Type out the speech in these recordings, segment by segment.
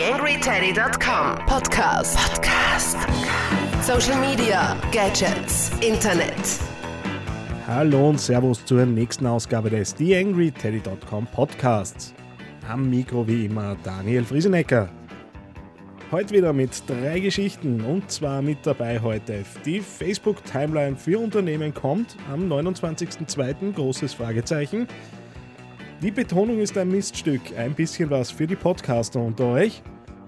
TheAngryTeddy.com Podcast. Podcast. Social Media, Gadgets, Internet. Hallo und Servus zur nächsten Ausgabe des TheAngryTeddy.com Podcasts. Am Mikro wie immer Daniel Friesenecker. Heute wieder mit drei Geschichten und zwar mit dabei heute die Facebook-Timeline für Unternehmen kommt am 29.02. großes Fragezeichen. Die Betonung ist ein Miststück, ein bisschen was für die Podcaster unter euch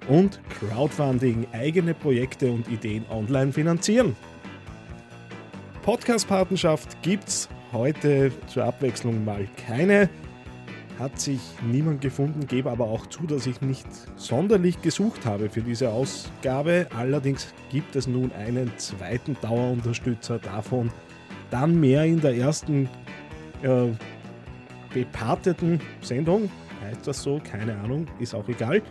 und Crowdfunding, eigene Projekte und Ideen online finanzieren. Podcast-Patenschaft gibt's heute zur Abwechslung mal keine hat sich niemand gefunden, gebe aber auch zu, dass ich nicht sonderlich gesucht habe für diese Ausgabe. Allerdings gibt es nun einen zweiten Dauerunterstützer davon. Dann mehr in der ersten äh, beparteten Sendung. Heißt das so? Keine Ahnung, ist auch egal.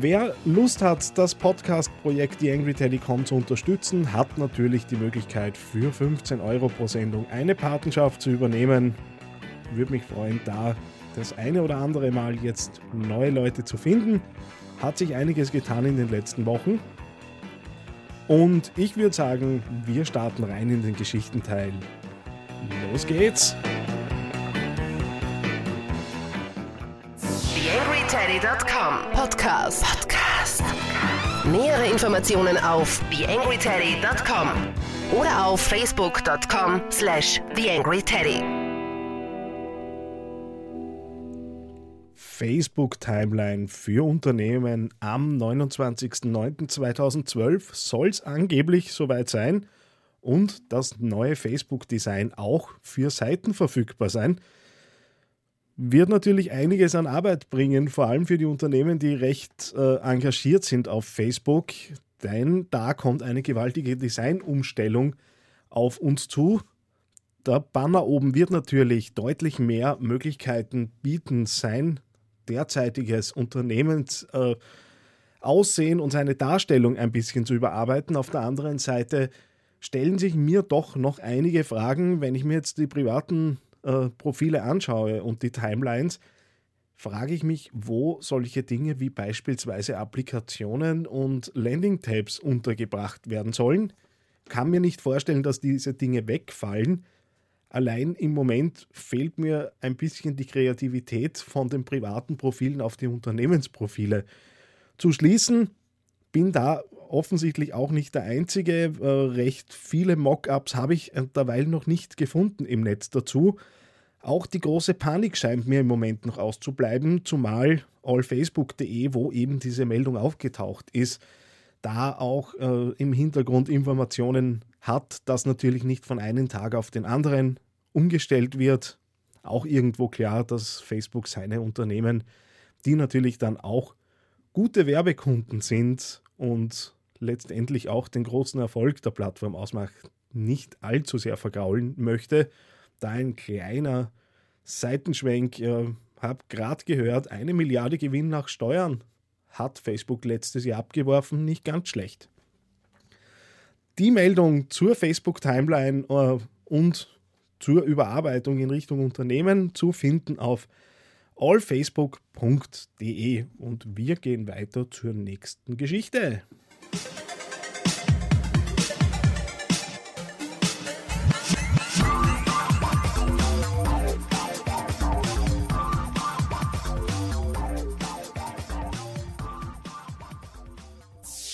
Wer Lust hat, das Podcast-Projekt The Angry Telecom zu unterstützen, hat natürlich die Möglichkeit, für 15 Euro pro Sendung eine Patenschaft zu übernehmen würde mich freuen, da das eine oder andere Mal jetzt neue Leute zu finden. Hat sich einiges getan in den letzten Wochen. Und ich würde sagen, wir starten rein in den Geschichtenteil. Los geht's! TheAngryTeddy.com Podcast. Podcast. Nähere Informationen auf TheAngryTeddy.com oder auf Facebook.com slash TheAngryTeddy. Facebook-Timeline für Unternehmen am 29.09.2012 soll es angeblich soweit sein und das neue Facebook-Design auch für Seiten verfügbar sein. Wird natürlich einiges an Arbeit bringen, vor allem für die Unternehmen, die recht äh, engagiert sind auf Facebook, denn da kommt eine gewaltige Designumstellung auf uns zu. Der Banner oben wird natürlich deutlich mehr Möglichkeiten bieten, sein derzeitiges Unternehmensaussehen äh, und seine Darstellung ein bisschen zu überarbeiten. Auf der anderen Seite stellen sich mir doch noch einige Fragen, wenn ich mir jetzt die privaten äh, Profile anschaue und die Timelines, frage ich mich, wo solche Dinge wie beispielsweise Applikationen und Landing-Tabs untergebracht werden sollen. Kann mir nicht vorstellen, dass diese Dinge wegfallen. Allein im Moment fehlt mir ein bisschen die Kreativität von den privaten Profilen auf die Unternehmensprofile zu schließen. Bin da offensichtlich auch nicht der Einzige. Äh, recht viele Mockups habe ich derweil noch nicht gefunden im Netz dazu. Auch die große Panik scheint mir im Moment noch auszubleiben, zumal allfacebook.de, wo eben diese Meldung aufgetaucht ist, da auch äh, im Hintergrund Informationen hat, dass natürlich nicht von einem Tag auf den anderen umgestellt wird. Auch irgendwo klar, dass Facebook seine Unternehmen, die natürlich dann auch gute Werbekunden sind und letztendlich auch den großen Erfolg der Plattform ausmacht, nicht allzu sehr vergraulen möchte. Da ein kleiner Seitenschwenk, äh, habe gerade gehört, eine Milliarde Gewinn nach Steuern hat Facebook letztes Jahr abgeworfen, nicht ganz schlecht. Die Meldung zur Facebook-Timeline äh, und zur Überarbeitung in Richtung Unternehmen zu finden auf allfacebook.de. Und wir gehen weiter zur nächsten Geschichte.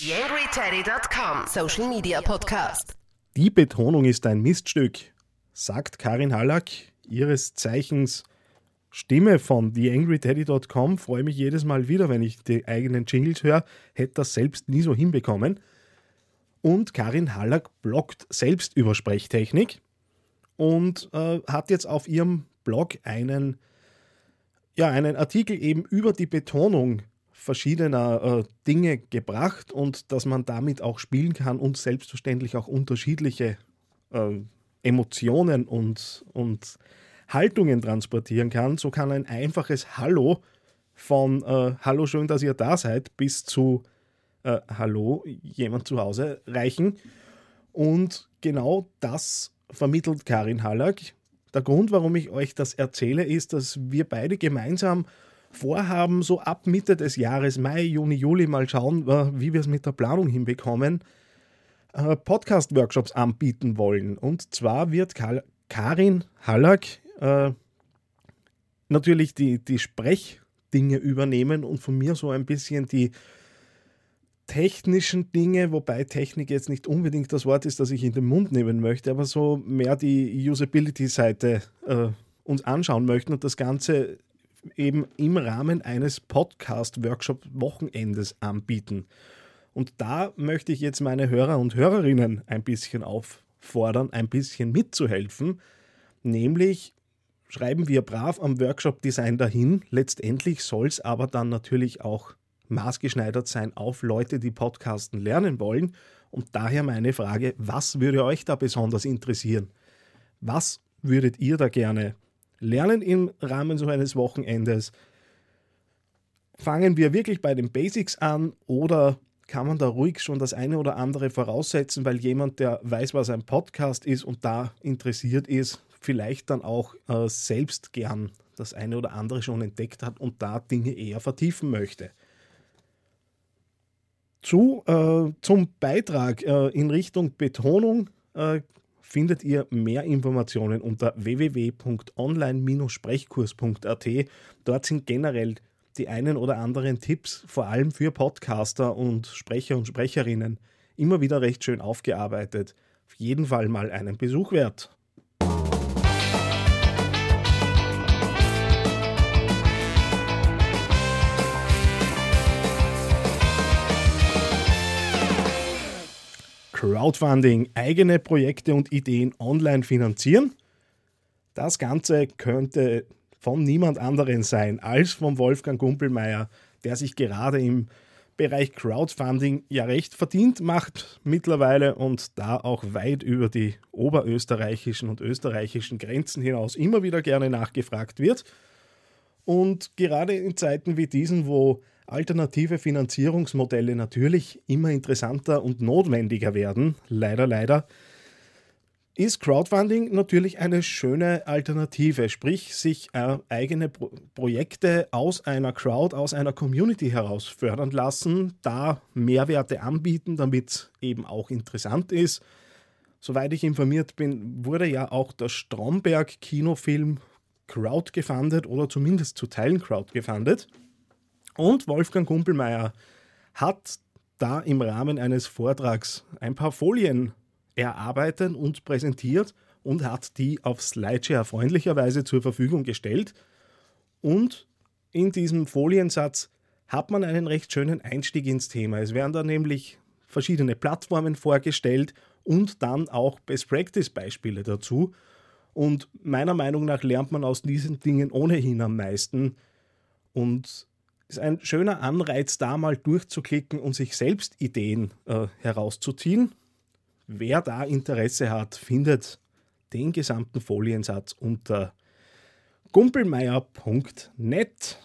YangryTeddy.com Social Media Podcast. Die Betonung ist ein Miststück sagt Karin Hallack, ihres Zeichens Stimme von TheAngryTeddy.com. Freue mich jedes Mal wieder, wenn ich die eigenen Jingles höre. Hätte das selbst nie so hinbekommen. Und Karin Hallack bloggt selbst über Sprechtechnik und äh, hat jetzt auf ihrem Blog einen, ja, einen Artikel eben über die Betonung verschiedener äh, Dinge gebracht und dass man damit auch spielen kann und selbstverständlich auch unterschiedliche äh, Emotionen und, und Haltungen transportieren kann. So kann ein einfaches Hallo von äh, Hallo, schön, dass ihr da seid, bis zu äh, Hallo, jemand zu Hause reichen. Und genau das vermittelt Karin Hallack. Der Grund, warum ich euch das erzähle, ist, dass wir beide gemeinsam vorhaben, so ab Mitte des Jahres, Mai, Juni, Juli, mal schauen, äh, wie wir es mit der Planung hinbekommen, äh, Podcast-Workshops anbieten wollen. Und zwar wird Karin Hallack äh, natürlich die, die Sprechdinge übernehmen und von mir so ein bisschen die technischen Dinge, wobei Technik jetzt nicht unbedingt das Wort ist, das ich in den Mund nehmen möchte, aber so mehr die Usability-Seite äh, uns anschauen möchten und das Ganze eben im Rahmen eines Podcast-Workshop-Wochenendes anbieten. Und da möchte ich jetzt meine Hörer und Hörerinnen ein bisschen auffordern, ein bisschen mitzuhelfen. Nämlich schreiben wir brav am Workshop-Design dahin. Letztendlich soll es aber dann natürlich auch maßgeschneidert sein auf Leute, die Podcasten lernen wollen. Und daher meine Frage, was würde euch da besonders interessieren? Was würdet ihr da gerne lernen im Rahmen so eines Wochenendes? Fangen wir wirklich bei den Basics an oder kann man da ruhig schon das eine oder andere voraussetzen, weil jemand, der weiß, was ein Podcast ist und da interessiert ist, vielleicht dann auch äh, selbst gern das eine oder andere schon entdeckt hat und da Dinge eher vertiefen möchte. Zu, äh, zum Beitrag äh, in Richtung Betonung äh, findet ihr mehr Informationen unter www.online-sprechkurs.at. Dort sind generell die einen oder anderen Tipps, vor allem für Podcaster und Sprecher und Sprecherinnen, immer wieder recht schön aufgearbeitet. Auf jeden Fall mal einen Besuch wert. Crowdfunding, eigene Projekte und Ideen online finanzieren. Das Ganze könnte von niemand anderen sein als von Wolfgang Gumpelmeier, der sich gerade im Bereich Crowdfunding ja recht verdient macht mittlerweile und da auch weit über die oberösterreichischen und österreichischen Grenzen hinaus immer wieder gerne nachgefragt wird. Und gerade in Zeiten wie diesen, wo alternative Finanzierungsmodelle natürlich immer interessanter und notwendiger werden, leider, leider, ist Crowdfunding natürlich eine schöne Alternative, sprich sich äh, eigene Pro Projekte aus einer Crowd, aus einer Community heraus fördern lassen, da Mehrwerte anbieten, damit eben auch interessant ist. Soweit ich informiert bin, wurde ja auch der Stromberg-Kinofilm Crowd gefundet oder zumindest zu Teilen Crowd gefundet. Und Wolfgang Kumpelmeier hat da im Rahmen eines Vortrags ein paar Folien erarbeitet und präsentiert und hat die auf Slideshare freundlicherweise zur Verfügung gestellt. Und in diesem Foliensatz hat man einen recht schönen Einstieg ins Thema. Es werden da nämlich verschiedene Plattformen vorgestellt und dann auch Best Practice Beispiele dazu. Und meiner Meinung nach lernt man aus diesen Dingen ohnehin am meisten. Und ist ein schöner Anreiz, da mal durchzuklicken und sich selbst Ideen äh, herauszuziehen. Wer da Interesse hat, findet den gesamten Foliensatz unter gumpelmeier.net.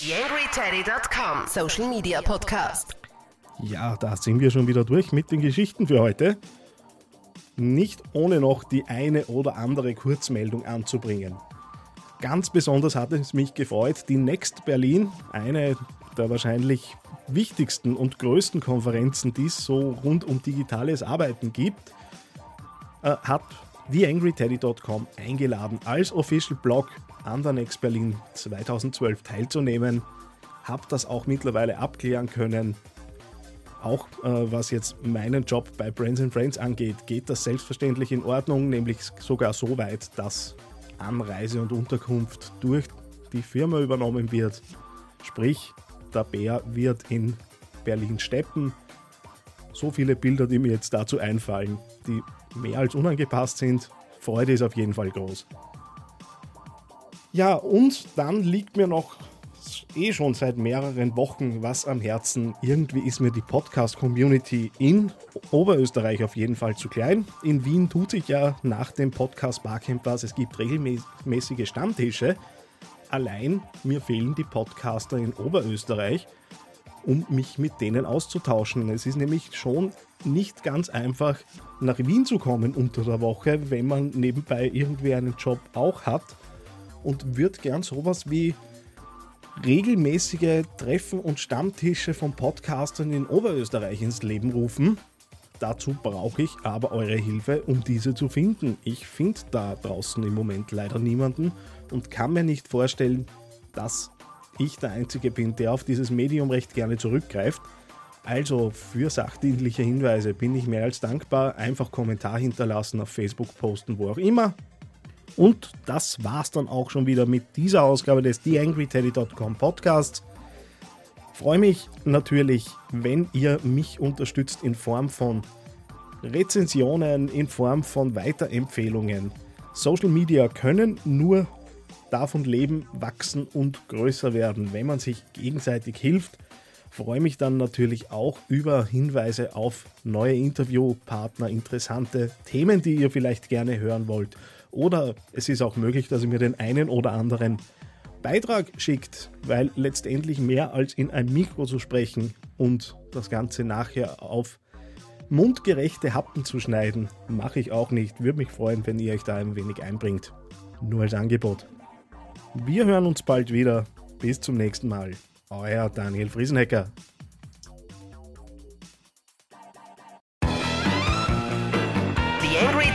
YangryTeddy.com Social Media Podcast. Ja, da sind wir schon wieder durch mit den Geschichten für heute. Nicht ohne noch die eine oder andere Kurzmeldung anzubringen. Ganz besonders hat es mich gefreut, die Next Berlin, eine der wahrscheinlich wichtigsten und größten Konferenzen, die es so rund um digitales Arbeiten gibt, äh, hat theangryteddy.com eingeladen, als Official Blog an der Next Berlin 2012 teilzunehmen. Hab das auch mittlerweile abklären können. Auch äh, was jetzt meinen Job bei Brands and Friends angeht, geht das selbstverständlich in Ordnung, nämlich sogar so weit, dass Anreise und Unterkunft durch die Firma übernommen wird. Sprich, der Bär wird in Berlin steppen. So viele Bilder, die mir jetzt dazu einfallen, die mehr als unangepasst sind. Freude ist auf jeden Fall groß. Ja, und dann liegt mir noch eh schon seit mehreren Wochen was am Herzen. Irgendwie ist mir die Podcast-Community in Oberösterreich auf jeden Fall zu klein. In Wien tut sich ja nach dem Podcast Barcamp was. Es gibt regelmäßige Stammtische. Allein mir fehlen die Podcaster in Oberösterreich. um mich mit denen auszutauschen. Es ist nämlich schon nicht ganz einfach, nach Wien zu kommen unter der Woche, wenn man nebenbei irgendwie einen Job auch hat und würde gern sowas wie regelmäßige Treffen und Stammtische von Podcastern in Oberösterreich ins Leben rufen. Dazu brauche ich aber eure Hilfe, um diese zu finden. Ich finde da draußen im Moment leider niemanden und kann mir nicht vorstellen, dass ich der Einzige bin, der auf dieses Medium recht gerne zurückgreift. Also für sachdienliche Hinweise bin ich mehr als dankbar. Einfach Kommentar hinterlassen, auf Facebook posten, wo auch immer. Und das war's dann auch schon wieder mit dieser Ausgabe des TheAngryTeddy.com Podcasts. Freue mich natürlich, wenn ihr mich unterstützt in Form von Rezensionen, in Form von Weiterempfehlungen. Social Media können nur davon leben, wachsen und größer werden, wenn man sich gegenseitig hilft. Freue mich dann natürlich auch über Hinweise auf neue Interviewpartner, interessante Themen, die ihr vielleicht gerne hören wollt. Oder es ist auch möglich, dass ihr mir den einen oder anderen Beitrag schickt, weil letztendlich mehr als in ein Mikro zu sprechen und das Ganze nachher auf mundgerechte Happen zu schneiden, mache ich auch nicht. Würde mich freuen, wenn ihr euch da ein wenig einbringt. Nur als Angebot. Wir hören uns bald wieder. Bis zum nächsten Mal. Euer Daniel Friesenhecker.